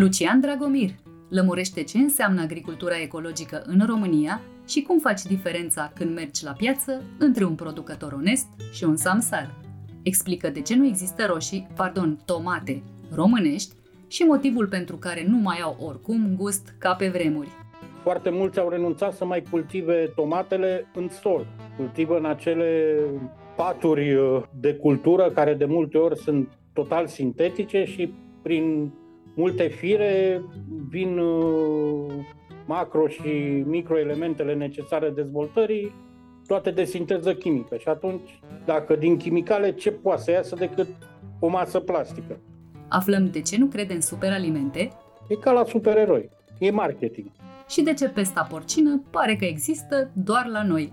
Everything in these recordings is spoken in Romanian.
Lucian Dragomir lămurește ce înseamnă agricultura ecologică în România și cum faci diferența când mergi la piață între un producător onest și un samsar. Explică de ce nu există roșii, pardon, tomate românești și motivul pentru care nu mai au oricum gust ca pe vremuri. Foarte mulți au renunțat să mai cultive tomatele în sol. Cultivă în acele paturi uh, de cultură care de multe ori sunt total sintetice și prin multe fire vin uh, macro și microelementele necesare dezvoltării, toate de sinteză chimică. Și atunci, dacă din chimicale, ce poate să iasă decât o masă plastică? Aflăm de ce nu crede în superalimente. E ca la supereroi. E marketing. Și de ce pesta porcină pare că există doar la noi.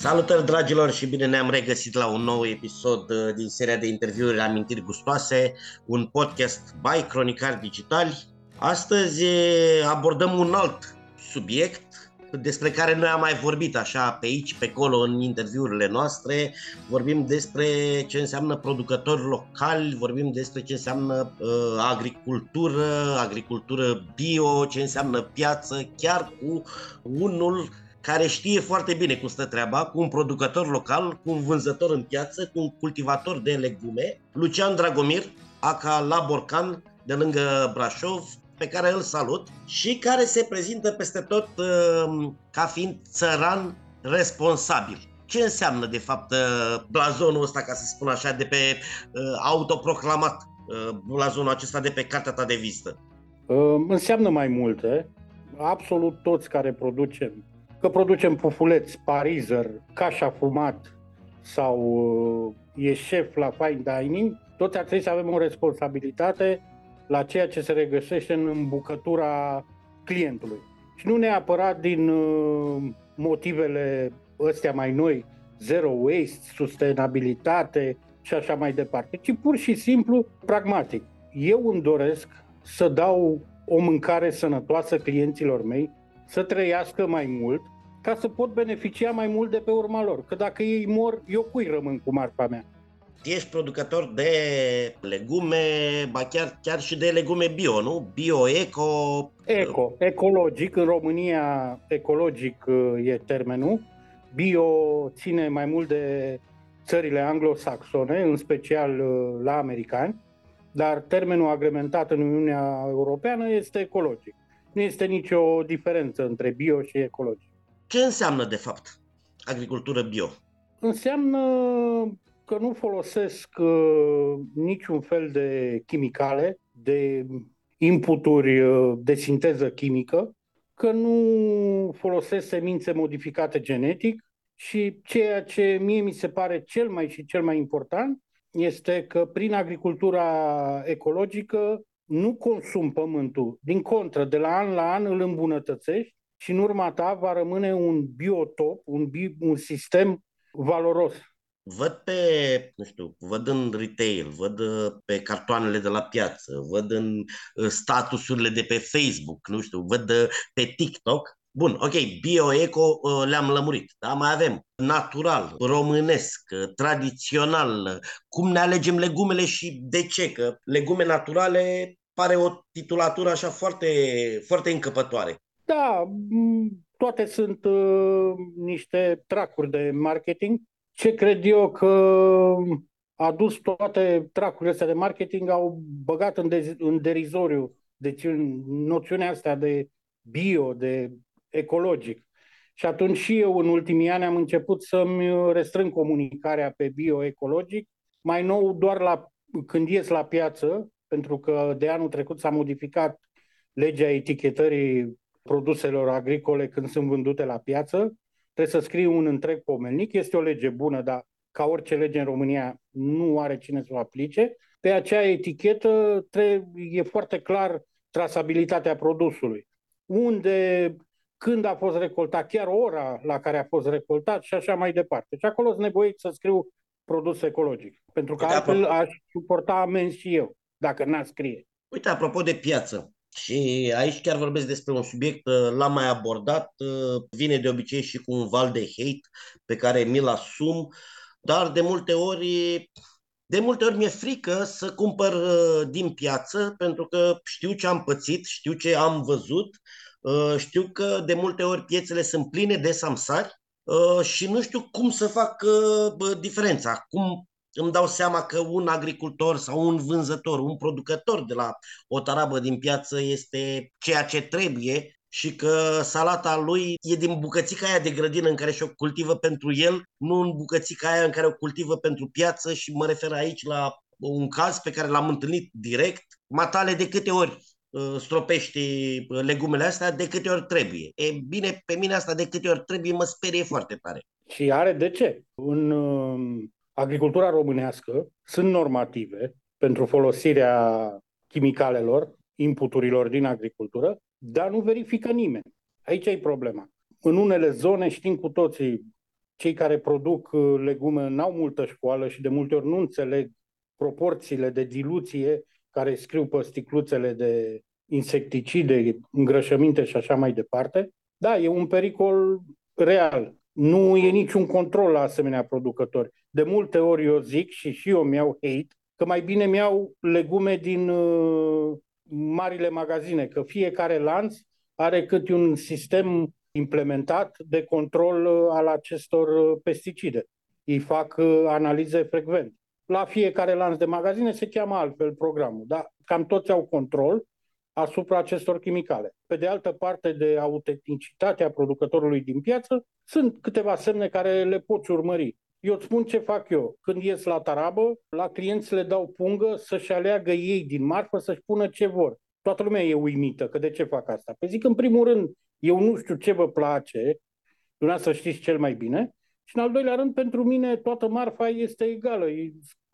Salutări dragilor și bine ne-am regăsit la un nou episod uh, din seria de interviuri Amintiri Gustoase, un podcast by Cronicar Digitali. Astăzi abordăm un alt subiect despre care noi am mai vorbit așa pe aici, pe acolo în interviurile noastre. Vorbim despre ce înseamnă producători locali, vorbim despre ce înseamnă uh, agricultură, agricultură bio, ce înseamnă piață, chiar cu unul care știe foarte bine cum stă treaba, cu un producător local, cu un vânzător în piață, cu un cultivator de legume, Lucian Dragomir, aca la Borcan, de lângă Brașov, pe care îl salut și care se prezintă peste tot uh, ca fiind țăran responsabil. Ce înseamnă, de fapt, uh, blazonul ăsta, ca să spun așa, de pe uh, autoproclamat blazonul acesta de pe cartea ta de vizită? Înseamnă mai multe. Absolut toți care producem că producem pufuleți, parizer, cașa fumat sau uh, e șef la fine dining, toți ar trebui să avem o responsabilitate la ceea ce se regăsește în bucătura clientului. Și nu neapărat din uh, motivele ăstea mai noi, zero waste, sustenabilitate și așa mai departe, ci pur și simplu pragmatic. Eu îmi doresc să dau o mâncare sănătoasă clienților mei, să trăiască mai mult, ca să pot beneficia mai mult de pe urma lor. Că dacă ei mor, eu cui rămân cu marfa mea? Ești producător de legume, ba chiar, chiar și de legume bio, nu? Bio-eco? Eco, ecologic. În România ecologic uh, e termenul. Bio ține mai mult de țările anglosaxone, în special uh, la americani, dar termenul agrementat în Uniunea Europeană este ecologic. Nu este nicio diferență între bio și ecologic. Ce înseamnă, de fapt, agricultură bio? Înseamnă că nu folosesc uh, niciun fel de chimicale, de inputuri uh, de sinteză chimică, că nu folosesc semințe modificate genetic și ceea ce mie mi se pare cel mai și cel mai important este că prin agricultura ecologică nu consum pământul. Din contră, de la an la an îl îmbunătățești și în urma ta va rămâne un biotop, un, bi, un sistem valoros. văd pe, nu știu, văd în retail, văd uh, pe cartoanele de la piață, văd în uh, statusurile de pe Facebook, nu știu, văd uh, pe TikTok. Bun, ok, bio-eco le-am lămurit, dar mai avem natural, românesc, tradițional, cum ne alegem legumele și de ce, că legume naturale pare o titulatură așa foarte, foarte încăpătoare. Da, toate sunt uh, niște tracuri de marketing ce cred eu că a dus toate tracurile astea de marketing, au băgat în, de- în derizoriu deci în noțiunea asta de bio, de ecologic. Și atunci și eu în ultimii ani am început să-mi restrâng comunicarea pe bio-ecologic, mai nou doar la, când ies la piață, pentru că de anul trecut s-a modificat legea etichetării produselor agricole când sunt vândute la piață Trebuie să scrii un întreg pomelnic. Este o lege bună, dar ca orice lege în România nu are cine să o aplice. Pe acea etichetă trebuie, e foarte clar trasabilitatea produsului. Unde, când a fost recoltat, chiar ora la care a fost recoltat și așa mai departe. Și acolo sunt nevoit să scriu produs ecologic. Pentru că altfel aș suporta amenzi și eu, dacă n-a scrie. Uite, apropo de piață, și aici chiar vorbesc despre un subiect, uh, l-am mai abordat, uh, vine de obicei și cu un val de hate pe care mi-l asum, dar de multe ori de multe ori mi-e frică să cumpăr uh, din piață pentru că știu ce am pățit, știu ce am văzut, știu că de multe ori piețele sunt pline de samsari și nu știu cum să fac diferența, cum îmi dau seama că un agricultor sau un vânzător, un producător de la o tarabă din piață este ceea ce trebuie și că salata lui e din bucățica aia de grădină în care și-o cultivă pentru el, nu în bucățica aia în care o cultivă pentru piață și mă refer aici la un caz pe care l-am întâlnit direct. Matale, de câte ori uh, stropești uh, legumele astea, de câte ori trebuie. E bine, pe mine asta de câte ori trebuie mă sperie foarte tare. Și are de ce. Un agricultura românească sunt normative pentru folosirea chimicalelor, inputurilor din agricultură, dar nu verifică nimeni. Aici e problema. În unele zone știm cu toții, cei care produc uh, legume n-au multă școală și de multe ori nu înțeleg proporțiile de diluție care scriu pe sticluțele de insecticide, îngrășăminte și așa mai departe. Da, e un pericol real. Nu e niciun control la asemenea producători. De multe ori eu zic și și eu mi-au hate că mai bine mi-au legume din uh, marile magazine, că fiecare lanț are câte un sistem implementat de control uh, al acestor uh, pesticide. Ei fac uh, analize frecvent. La fiecare lanț de magazine se cheamă altfel programul, dar cam toți au control asupra acestor chimicale. Pe de altă parte, de autenticitatea producătorului din piață, sunt câteva semne care le poți urmări. Eu îți spun ce fac eu. Când ies la tarabă, la clienți le dau pungă să-și aleagă ei din marfă, să-și pună ce vor. Toată lumea e uimită, că de ce fac asta? Păi zic, în primul rând, eu nu știu ce vă place, dumneavoastră știți cel mai bine, și în al doilea rând, pentru mine, toată marfa este egală.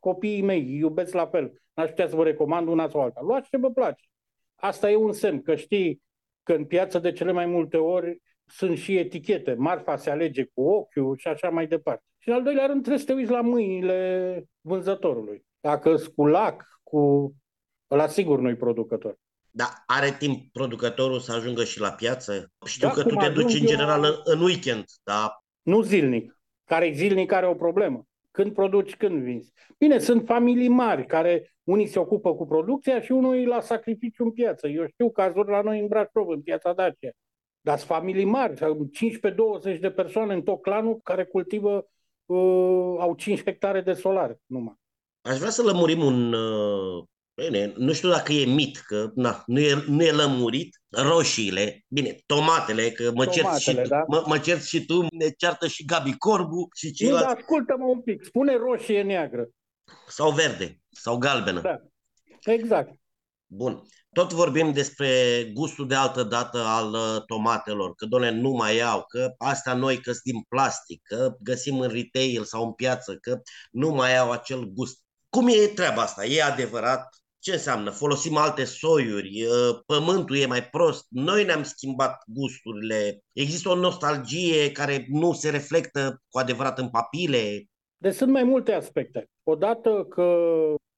Copiii mei iubesc la fel. N-aș putea să vă recomand una sau alta. Luați ce vă place. Asta e un semn că știi că în piață de cele mai multe ori sunt și etichete. Marfa se alege cu ochiul și așa mai departe. Și în al doilea rând trebuie să te uiți la mâinile vânzătorului. Dacă cu lac, cu... La sigur nu-i producător. Da, are timp producătorul să ajungă și la piață? Știu da, că tu te duci în general eu... în weekend, da? Nu zilnic. Care zilnic are o problemă. Când produci, când vinzi. Bine, sunt familii mari care unii se ocupă cu producția și unul e la sacrificiu în piață. Eu știu cazuri la noi în Brașov, în piața Dacia. Dar sunt familii mari, 15-20 de persoane în tot clanul care cultivă, uh, au 5 hectare de solar numai. Aș vrea să lămurim un uh, Bine, nu știu dacă e mit, că na, nu, e, nu e lămurit. Roșiile, bine, tomatele, că mă tomatele, cert și, da? mă, mă cert și tu, ne ceartă și Gabi Corbu și ceilalți. Nu, dar ascultă-mă un pic, spune roșie neagră. Sau verde, sau galbenă. Da, exact. Bun. Tot vorbim despre gustul de altă dată al uh, tomatelor, că doamne nu mai iau, că asta noi că din plastic, că găsim în retail sau în piață, că nu mai au acel gust. Cum e treaba asta? E adevărat? Ce înseamnă? Folosim alte soiuri, pământul e mai prost, noi ne-am schimbat gusturile, există o nostalgie care nu se reflectă cu adevărat în papile. Deci sunt mai multe aspecte. Odată că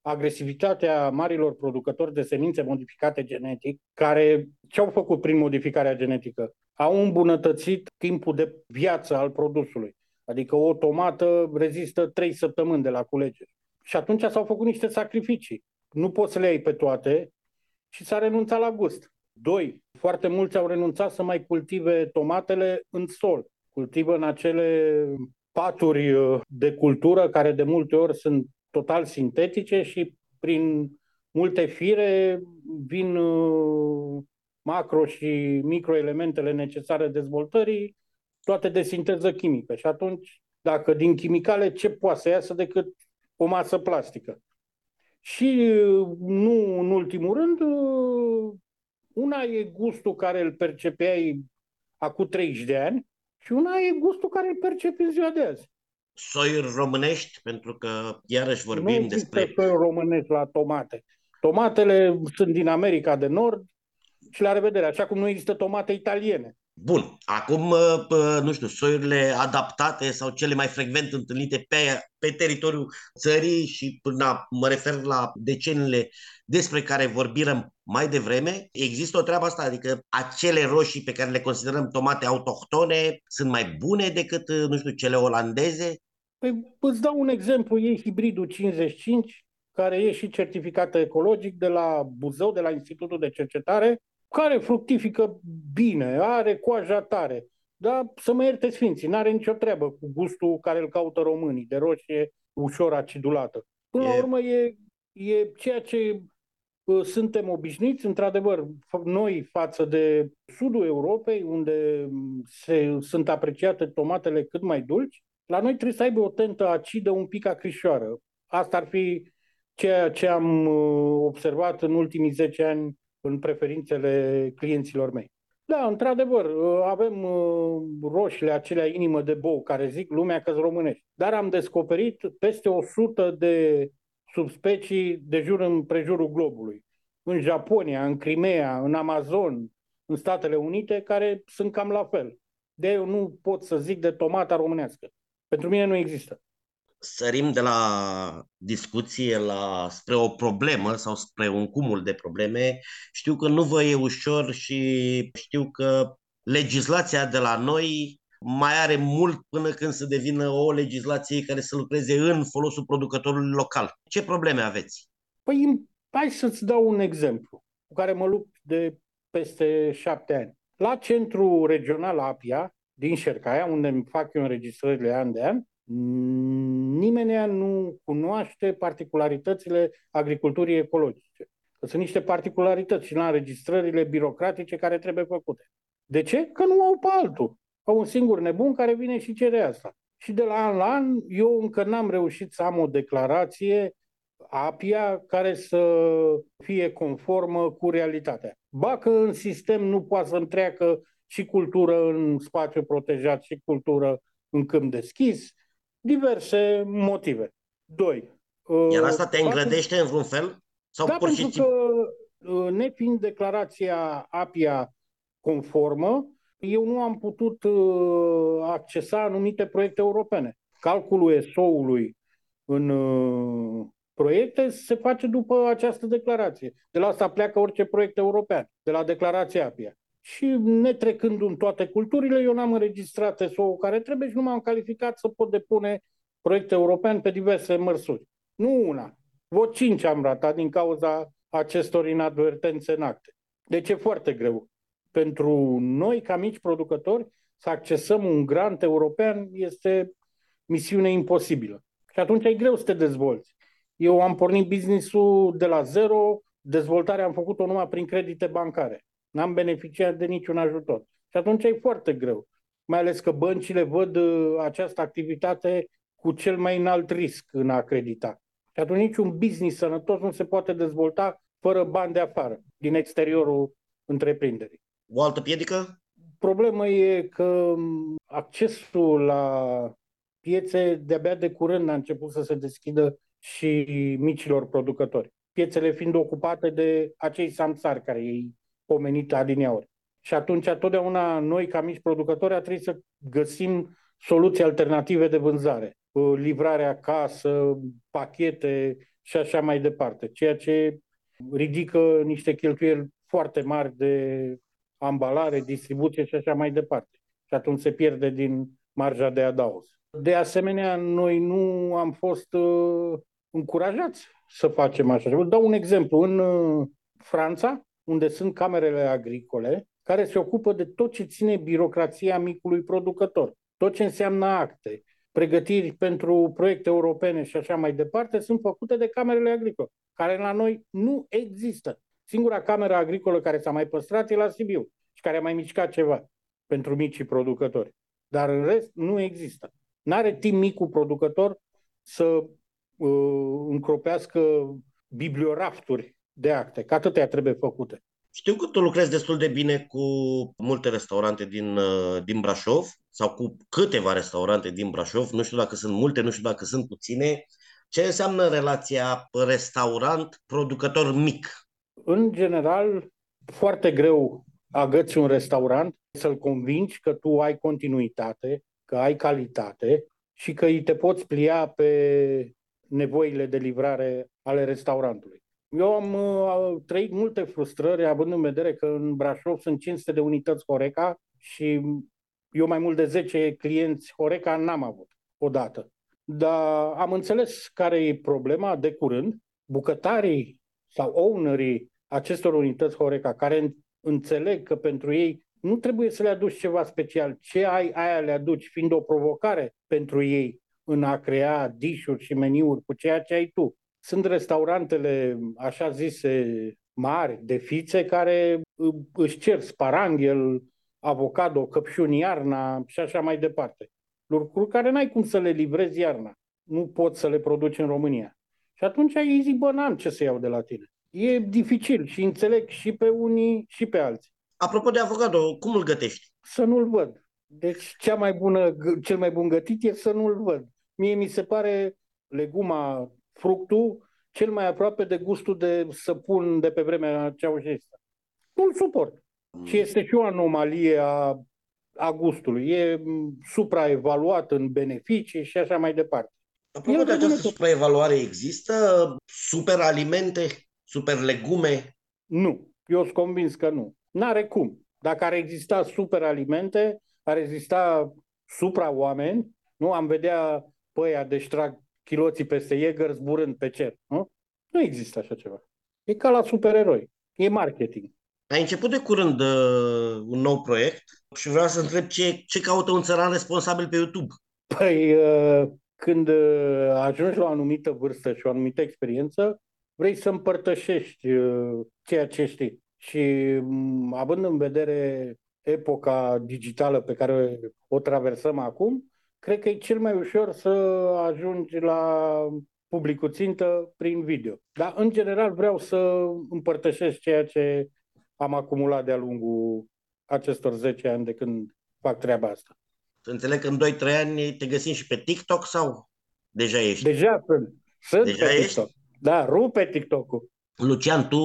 agresivitatea marilor producători de semințe modificate genetic, care ce au făcut prin modificarea genetică? Au îmbunătățit timpul de viață al produsului. Adică o tomată rezistă 3 săptămâni de la culegere. Și atunci s-au făcut niște sacrificii. Nu poți să le iei pe toate și s-a renunțat la gust. Doi, foarte mulți au renunțat să mai cultive tomatele în sol. Cultivă în acele paturi uh, de cultură care de multe ori sunt total sintetice și prin multe fire vin uh, macro și microelementele necesare dezvoltării, toate de sinteză chimică. Și atunci, dacă din chimicale, ce poate să iasă decât o masă plastică? Și uh, nu în ultimul rând, una e gustul care îl percepeai acum 30 de ani și una e gustul care îl percepi în ziua de azi. Soiuri românești, pentru că iarăși vorbim nu despre... Nu românești la tomate. Tomatele sunt din America de Nord și la revedere, așa cum nu există tomate italiene. Bun, acum, nu știu, soiurile adaptate sau cele mai frecvent întâlnite pe, pe teritoriul țării și până mă refer la deceniile despre care vorbim mai devreme, există o treabă asta, adică acele roșii pe care le considerăm tomate autohtone sunt mai bune decât, nu știu, cele olandeze? Păi îți dau un exemplu, e hibridul 55, care e și certificat ecologic de la Buzău, de la Institutul de Cercetare, care fructifică bine, are coaja tare, dar să mă ierte sfinții, n-are nicio treabă cu gustul care îl caută românii, de roșie ușor acidulată. Până e... la urmă e, e ceea ce uh, suntem obișnuiți, într-adevăr, noi față de sudul Europei, unde se, sunt apreciate tomatele cât mai dulci, la noi trebuie să aibă o tentă acidă un pic acrișoară. Asta ar fi ceea ce am uh, observat în ultimii 10 ani în preferințele clienților mei. Da, într-adevăr, uh, avem uh, roșile acelea inimă de bou, care zic lumea că românești. Dar am descoperit peste 100 de subspecii de jur în prejurul globului. În Japonia, în Crimea, în Amazon, în Statele Unite, care sunt cam la fel. De eu nu pot să zic de tomata românească. Pentru mine nu există sărim de la discuție la, spre o problemă sau spre un cumul de probleme. Știu că nu vă e ușor și știu că legislația de la noi mai are mult până când să devină o legislație care să lucreze în folosul producătorului local. Ce probleme aveți? Păi, hai să-ți dau un exemplu cu care mă lupt de peste șapte ani. La centru regional Apia, din Șercaia, unde îmi fac eu înregistrările an de an, nimeni nu cunoaște particularitățile agriculturii ecologice. Că sunt niște particularități și la înregistrările birocratice care trebuie făcute. De ce? Că nu au pe altul. Au un singur nebun care vine și cere asta. Și de la an la an, eu încă n-am reușit să am o declarație APIA care să fie conformă cu realitatea. Ba că în sistem nu poate să-mi treacă și cultură în spațiu protejat și cultură în câmp deschis, diverse motive. Doi. Iar asta te îngrădește în vreun fel? Sau da, pur și pentru că uh, nefiind declarația APIA conformă, eu nu am putut uh, accesa anumite proiecte europene. Calculul ESO-ului în uh, proiecte se face după această declarație. De la asta pleacă orice proiect european, de la declarația APIA. Și netrecând în toate culturile, eu n-am înregistrat SO care trebuie și nu m-am calificat să pot depune proiecte europene pe diverse măsuri. Nu una, vă cinci am ratat din cauza acestor inadvertențe în acte. Deci e foarte greu. Pentru noi, ca mici producători, să accesăm un grant european este misiune imposibilă. Și atunci e greu să te dezvolți. Eu am pornit business-ul de la zero, dezvoltarea am făcut-o numai prin credite bancare. N-am beneficiat de niciun ajutor. Și atunci e foarte greu. Mai ales că băncile văd uh, această activitate cu cel mai înalt risc în a acredita. Și atunci niciun business sănătos nu se poate dezvolta fără bani de afară, din exteriorul întreprinderii. O altă piedică? Problema e că um, accesul la piețe de-abia de curând a început să se deschidă și micilor producători. Piețele fiind ocupate de acei samsari care ei pomenit adineauri. Și atunci, totdeauna, noi, ca mici producători, a trebuit să găsim soluții alternative de vânzare. livrare acasă, pachete și așa mai departe, ceea ce ridică niște cheltuieli foarte mari de ambalare, distribuție și așa mai departe. Și atunci se pierde din marja de adaos. De asemenea, noi nu am fost uh, încurajați să facem așa. Vă dau un exemplu. În uh, Franța, unde sunt camerele agricole, care se ocupă de tot ce ține birocrația micului producător, tot ce înseamnă acte, pregătiri pentru proiecte europene și așa mai departe, sunt făcute de camerele agricole, care la noi nu există. Singura cameră agricolă care s-a mai păstrat e la Sibiu și care a mai mișcat ceva pentru micii producători. Dar în rest nu există. N-are timp micul producător să uh, încropească bibliorafturi de acte, că atâtea trebuie făcute. Știu că tu lucrezi destul de bine cu multe restaurante din, uh, din Brașov sau cu câteva restaurante din Brașov. Nu știu dacă sunt multe, nu știu dacă sunt puține. Ce înseamnă relația restaurant-producător mic? În general, foarte greu agăți un restaurant, să-l convingi că tu ai continuitate, că ai calitate și că îi te poți plia pe nevoile de livrare ale restaurantului. Eu am uh, trăit multe frustrări, având în vedere că în Brașov sunt 500 de unități Horeca și eu mai mult de 10 clienți Horeca n-am avut odată. Dar am înțeles care e problema de curând. Bucătarii sau ownerii acestor unități Horeca, care înțeleg că pentru ei nu trebuie să le aduci ceva special. Ce ai, aia le aduci, fiind o provocare pentru ei în a crea dișuri și meniuri cu ceea ce ai tu. Sunt restaurantele, așa zise, mari, de fițe, care își cer sparanghel, avocado, căpșuni iarna și așa mai departe. Lucruri care n-ai cum să le livrezi iarna. Nu poți să le produci în România. Și atunci ei zic, bă, n-am ce să iau de la tine. E dificil și înțeleg și pe unii și pe alții. Apropo de avocado, cum îl gătești? Să nu-l văd. Deci cea mai bună, cel mai bun gătit e să nu-l văd. Mie mi se pare leguma, fructul, cel mai aproape de gustul de săpun de pe vremea ceaușescă. Nu-l suport. Mm. Și este și o anomalie a, a gustului. E supraevaluat în beneficii și așa mai departe. Apropo de această supraevaluare, există superalimente, superlegume? Nu. Eu sunt convins că nu. N-are cum. Dacă ar exista superalimente, ar exista supra-oameni, nu? Am vedea pe aia de ștrag chiloții peste Jäger zburând pe cer, nu? Nu există așa ceva. E ca la supereroi. E marketing. Ai început de curând uh, un nou proiect și vreau să întreb ce, ce caută un țăran responsabil pe YouTube. Păi, uh, când uh, ajungi la o anumită vârstă și o anumită experiență, vrei să împărtășești uh, ceea ce știi. Și um, având în vedere epoca digitală pe care o traversăm acum, cred că e cel mai ușor să ajungi la publicul țintă prin video. Dar, în general, vreau să împărtășesc ceea ce am acumulat de-a lungul acestor 10 ani de când fac treaba asta. Înțeleg că în 2-3 ani te găsim și pe TikTok sau deja ești? Deja sunt. Sunt deja pe TikTok. Ești? Da, rupe TikTok-ul. Lucian, tu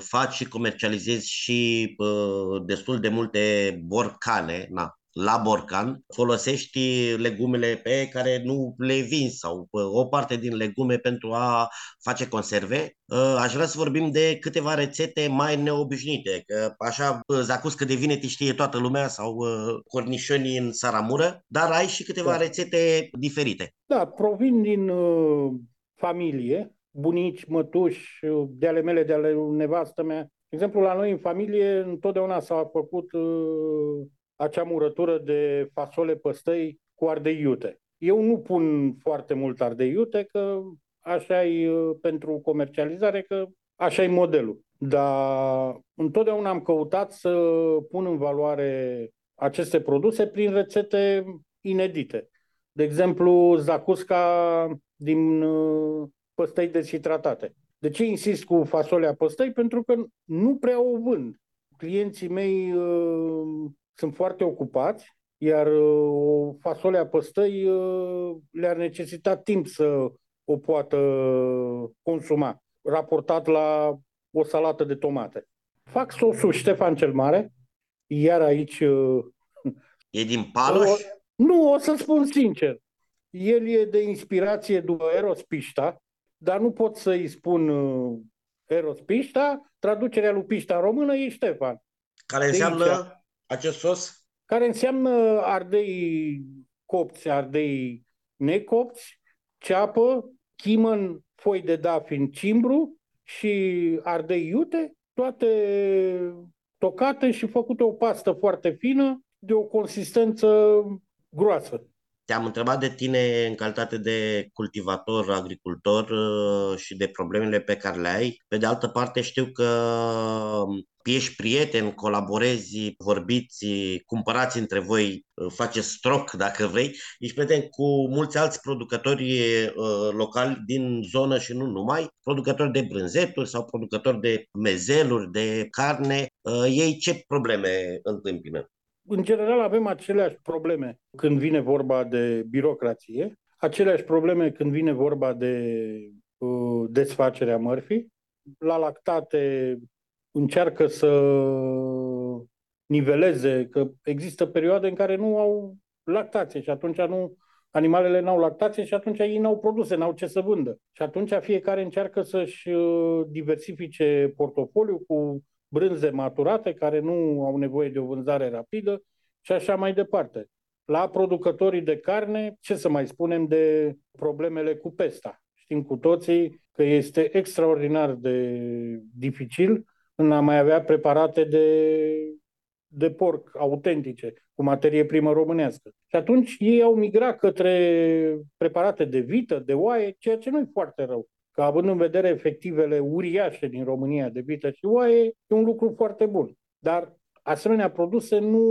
faci și comercializezi și uh, destul de multe borcane, na, la borcan, folosești legumele pe care nu le vinzi sau o parte din legume pentru a face conserve. Ă, aș vrea să vorbim de câteva rețete mai neobișnuite, că așa zacuscă de vine știe toată lumea sau ă, cornișoni în saramură, dar ai și câteva da. rețete diferite. Da, provin din uh, familie, bunici, mătuși, de ale mele, de ale nevastă mea. De exemplu, la noi în familie întotdeauna s-a făcut uh, acea murătură de fasole păstăi cu ardei iute. Eu nu pun foarte mult ardei iute, că așa e uh, pentru comercializare, că așa e modelul. Dar întotdeauna am căutat să pun în valoare aceste produse prin rețete inedite. De exemplu, zacusca din uh, păstăi deshidratate. De ce insist cu fasolea păstăi? Pentru că nu prea o vând. Clienții mei uh, sunt foarte ocupați, iar uh, o fasole a păstăi uh, le-ar necesita timp să o poată consuma, raportat la o salată de tomate. Fac sosul Ștefan cel Mare, iar aici... Uh, e din Paloș? O, nu, o să spun sincer. El e de inspirație după Eros Pișta, dar nu pot să-i spun uh, Eros Pișta, traducerea lui Pișta în română e Ștefan. Care înseamnă acest sos? Care înseamnă ardei copți, ardei necopți, ceapă, chimăn, foi de dafin, cimbru și ardei iute, toate tocate și făcute o pastă foarte fină, de o consistență groasă. Te-am întrebat de tine în calitate de cultivator, agricultor uh, și de problemele pe care le ai. Pe de altă parte știu că um, ești prieten, colaborezi, vorbiți, cumpărați între voi, uh, faceți stroc dacă vrei. Ești prieten cu mulți alți producători uh, locali din zonă și nu numai, producători de brânzeturi sau producători de mezeluri, de carne. Ei ce probleme întâmpină? În general avem aceleași probleme când vine vorba de birocrație, aceleași probleme când vine vorba de uh, desfacerea mărfii. La lactate încearcă să niveleze, că există perioade în care nu au lactație și atunci nu animalele n-au lactație și atunci ei n-au produse, n-au ce să vândă. Și atunci fiecare încearcă să-și uh, diversifice portofoliu cu brânze maturate care nu au nevoie de o vânzare rapidă și așa mai departe. La producătorii de carne, ce să mai spunem de problemele cu pesta? Știm cu toții că este extraordinar de dificil în a mai avea preparate de, de porc autentice, cu materie primă românească. Și atunci ei au migrat către preparate de vită, de oaie, ceea ce nu e foarte rău că având în vedere efectivele uriașe din România de vită și oaie, e un lucru foarte bun. Dar asemenea produse nu,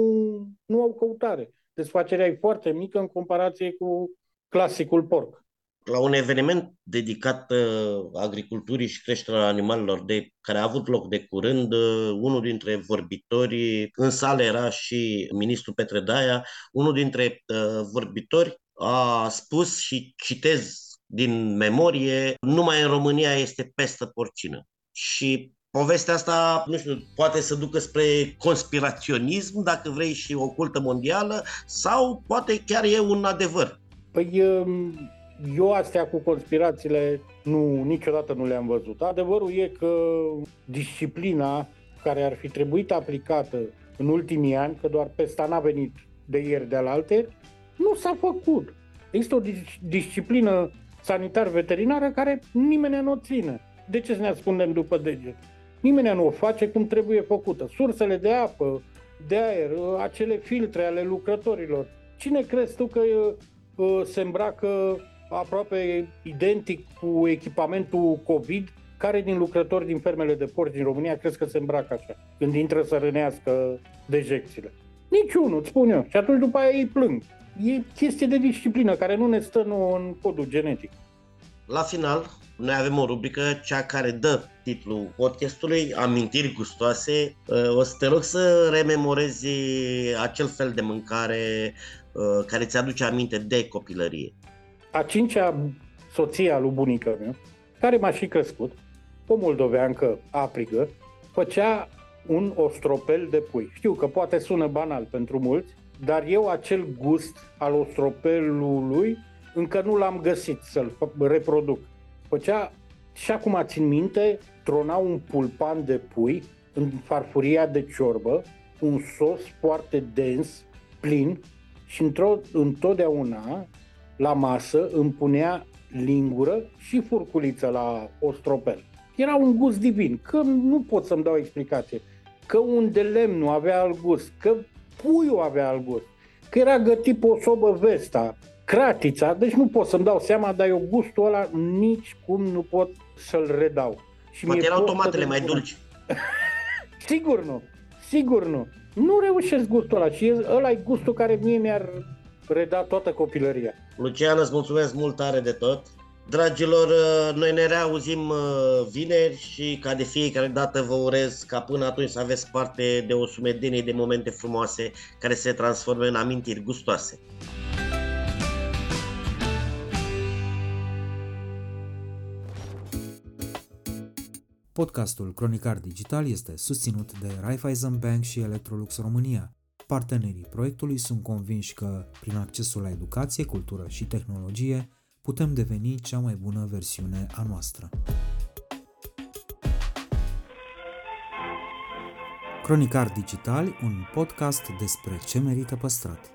nu au căutare. Desfacerea e foarte mică în comparație cu clasicul porc. La un eveniment dedicat uh, agriculturii și creșterea animalelor de, care a avut loc de curând, uh, unul dintre vorbitori, în sală era și ministrul Petre Daia, unul dintre uh, vorbitori a spus și citez din memorie, numai în România este pestă porcină. Și povestea asta, nu știu, poate să ducă spre conspiraționism, dacă vrei, și ocultă mondială, sau poate chiar e un adevăr. Păi um, eu astea cu conspirațiile nu, niciodată nu le-am văzut. Adevărul e că disciplina care ar fi trebuit aplicată în ultimii ani, că doar pesta n-a venit de ieri de alte, nu s-a făcut. Există o disciplină sanitar-veterinară care nimeni nu o ține. De ce să ne ascundem după deget? Nimeni nu o face cum trebuie făcută. Sursele de apă, de aer, acele filtre ale lucrătorilor. Cine crezi tu că uh, se îmbracă aproape identic cu echipamentul COVID? Care din lucrători din fermele de porci din România crezi că se îmbracă așa, când intră să rănească dejecțiile? Niciunul, îți spun eu. Și atunci după aia ei plâng. E chestie de disciplină care nu ne stă nu în codul genetic. La final, noi avem o rubrică, cea care dă titlul podcastului, Amintiri gustoase. Uh, o să te rog să rememorezi acel fel de mâncare uh, care ți aduce aminte de copilărie. A cincea soție a lui bunica mea, care m-a și crescut, o moldoveancă aprigă, făcea un ostropel de pui. Știu că poate sună banal pentru mulți, dar eu acel gust al ostropelului încă nu l-am găsit să-l reproduc. Făcea, și acum țin minte, trona un pulpan de pui în farfuria de ciorbă, un sos foarte dens, plin și într-o, întotdeauna la masă îmi punea lingură și furculiță la ostropel. Era un gust divin, că nu pot să-mi dau explicație, că un de lemn nu avea alt gust, că puiul avea alt gust, că era gătit pe o sobă vesta, cratița, deci nu pot să-mi dau seama, dar eu gustul ăla nici cum nu pot să-l redau. Și Poate erau tomatele mai dulci. sigur nu, sigur nu. Nu reușesc gustul ăla și ăla e gustul care mie mi-ar reda toată copilăria. Lucian, îți mulțumesc mult tare de tot. Dragilor, uh, noi ne reauzim uh, vineri și ca de fiecare dată vă urez ca până atunci să aveți parte de o sumedenie de momente frumoase care se transformă în amintiri gustoase. Podcastul Cronicar Digital este susținut de Raiffeisen Bank și Electrolux România partenerii proiectului sunt convinși că, prin accesul la educație, cultură și tehnologie, putem deveni cea mai bună versiune a noastră. Cronicar Digital, un podcast despre ce merită păstrat.